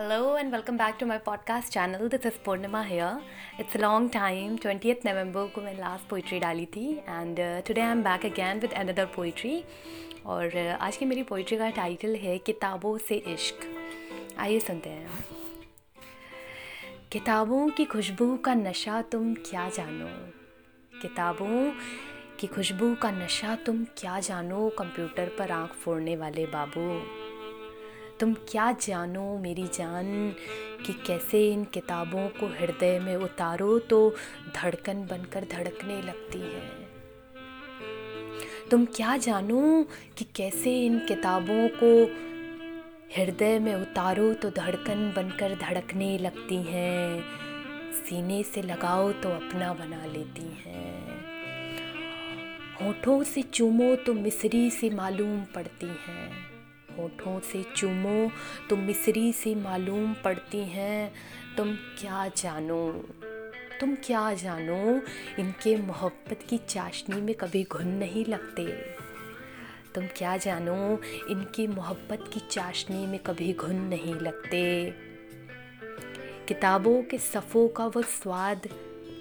Hello and welcome back to my podcast channel. This is Purnima here. It's a long time. 20th November को मैं last poetry डाली थी and uh, today I'm back again with another poetry. और uh, आज की मेरी poetry का title है किताबों से इश्क आइए सुनते हैं किताबों की खुशबू का नशा तुम क्या जानो किताबों की खुशबू का नशा तुम क्या जानो कंप्यूटर पर आँख फोड़ने वाले बाबू तुम क्या जानो मेरी जान कि कैसे इन किताबों को हृदय में उतारो तो धड़कन बनकर धड़कने लगती है। तुम क्या जानो कि कैसे इन किताबों को हृदय में उतारो तो धड़कन बनकर धड़कने लगती हैं। सीने से लगाओ तो अपना बना लेती हैं। होठों से चूमो तो मिसरी से मालूम पड़ती हैं। होठों से चूमो तो मिसरी से मालूम पड़ती हैं। तुम क्या जानो? तुम क्या जानो? इनके मोहब्बत की चाशनी में कभी घुन नहीं लगते। तुम क्या जानो? इनकी मोहब्बत की चाशनी में कभी घुन नहीं लगते। किताबों के सफ़ों का वो स्वाद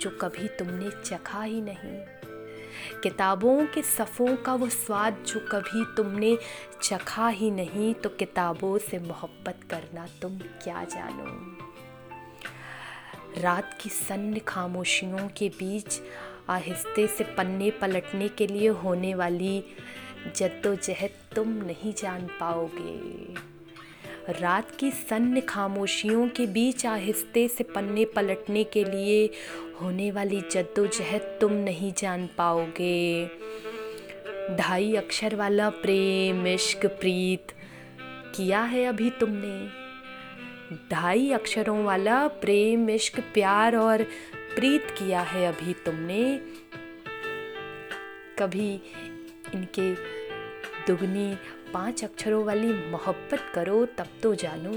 जो कभी तुमने चखा ही नहीं। किताबों के सफ़ों का वो स्वाद जो कभी तुमने चखा ही नहीं तो किताबों से मोहब्बत करना तुम क्या जानो। रात की सन्न खामोशियों के बीच आहिस्ते से पन्ने पलटने के लिए होने वाली जद्दोजहद तुम नहीं जान पाओगे। रात की सन्न खामोशियों के बीच आहिस्ते से पन्ने पलटने के लिए होने वाली जद्दोजहद तुम नहीं जान पाओगे। ढाई अक्षर वाला प्रेम, इश्क, प्रीत किया है अभी तुमने। ढाई अक्षरों वाला प्रेम, इश्क, प्यार और प्रीत किया है अभी तुमने। कभी इनके दुगनी पाँच अक्षरों वाली मोहब्बत करो, तब तो जानो।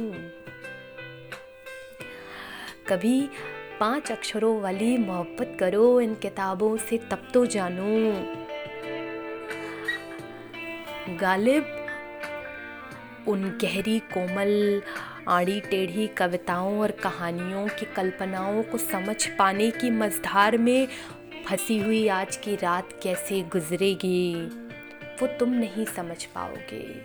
कभी पाँच अक्षरों वाली मोहब्बत करो, इन किताबों से तब तो जानो। गालिब, उन गहरी कोमल, आड़ी टेढ़ी कविताओं और कहानियों की कल्पनाओं को समझ पाने की मझधार में फंसी हुई आज की रात कैसे गुजरेगी? वो तुम नहीं समझ पाओगे।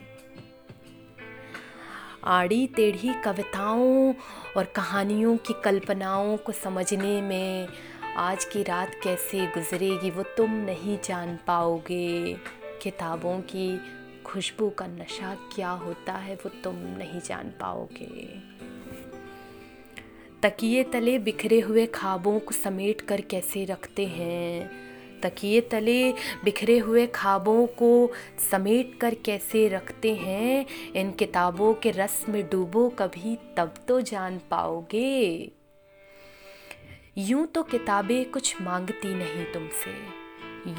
आड़ी टेढ़ी कविताओं और कहानियों की कल्पनाओं को समझने में आज की रात कैसे गुजरेगी वो तुम नहीं जान पाओगे। किताबों की खुशबू का नशा क्या होता है वो तुम नहीं जान पाओगे। तकिए तले बिखरे हुए ख्वाबों को समेट कर कैसे रखते हैं? तकिए तले बिखरे हुए ख्वाबों को समेट कर कैसे रखते हैं? इन किताबों के रस में डूबो कभी तब तो जान पाओगे। यूँ तो किताबें कुछ मांगती नहीं तुमसे।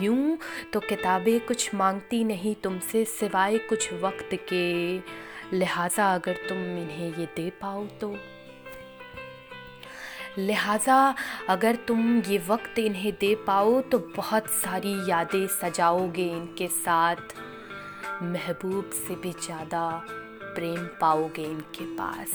यूँ तो किताबें कुछ मांगती नहीं तुमसे सिवाय कुछ वक्त के। लिहाजा अगर तुम इन्हें ये दे पाओ तो। लिहाजा अगर तुम ये वक्त इन्हें दे पाओ तो बहुत सारी यादें सजाओगे इनके साथ। महबूब से भी ज़्यादा प्रेम पाओगे इनके पास।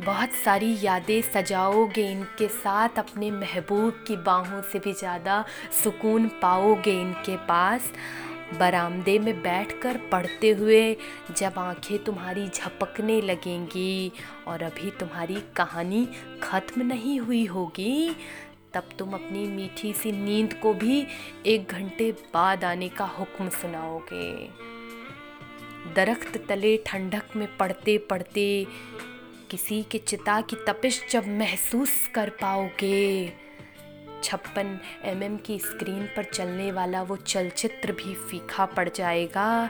बहुत सारी यादें सजाओगे इनके साथ, अपने महबूब की बाहों से भी ज़्यादा सुकून पाओगे इनके पास। बरामदे में बैठकर पढ़ते हुए जब आँखें तुम्हारी झपकने लगेंगी और अभी तुम्हारी कहानी ख़त्म नहीं हुई होगी, तब तुम अपनी मीठी सी नींद को भी एक घंटे बाद आने का हुक्म सुनाओगे। दरख्त तले ठंडक में पढ़ते पढ़ते किसी के चिता की तपिश जब महसूस कर पाओगे छप्पन एम की स्क्रीन पर चलने वाला वो चलचित्र भी फीका पड़ जाएगा,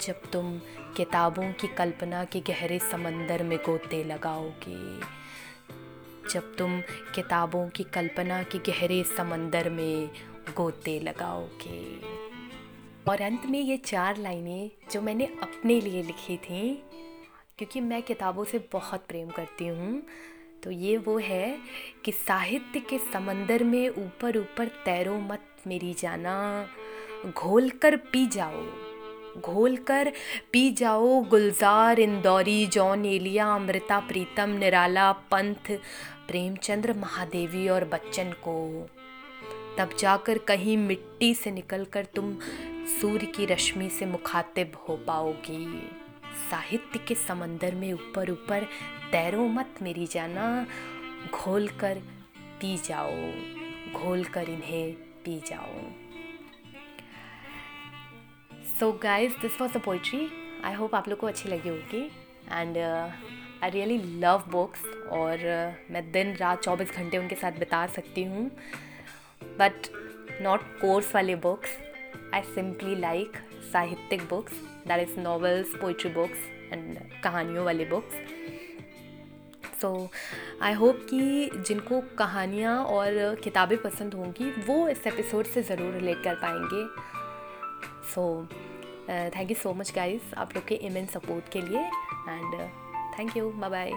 जब तुम किताबों की कल्पना के गहरे समंदर में गोते लगाओगे। जब तुम किताबों की कल्पना के गहरे समंदर में गोते लगाओगे। और अंत में ये चार लाइनें जो मैंने अपने लिए लिखी थी, क्योंकि मैं किताबों से बहुत प्रेम करती हूँ तो ये वो है कि साहित्य के समंदर में ऊपर ऊपर तैरो मत मेरी जाना। घोल कर पी जाओ, घोल कर पी जाओ गुलजार इंदौरी, जॉन एलिया, अमृता, प्रीतम, निराला, पंथ, प्रेमचंद्र, महादेवी और बच्चन को। तब जाकर कहीं मिट्टी से निकलकर तुम सूर्य की रश्मि से मुखातिब हो पाओगी। साहित्य के समंदर में ऊपर ऊपर तैरो मत मेरी जाना घोल कर पी जाओ घोल कर इन्हें पी जाओ। So guys this was the poetry I hope आप लोग को अच्छी लगी होगी। And I really love books और uh, मैं दिन रात चौबीस घंटे उनके साथ बिता सकती हूँ। बट नॉट कोर्स वाले बुक्स आई सिंपली लाइक साहित्यिक books that is novels poetry books and कहानियों वाले बुक्स सो आई होप कि जिनको कहानियाँ और किताबें पसंद होंगी, वो इस एपिसोड से ज़रूर रिलेट कर पाएँगे. So thank you so much guys आप लोग के इमेन सपोर्ट के लिए and thank you bye bye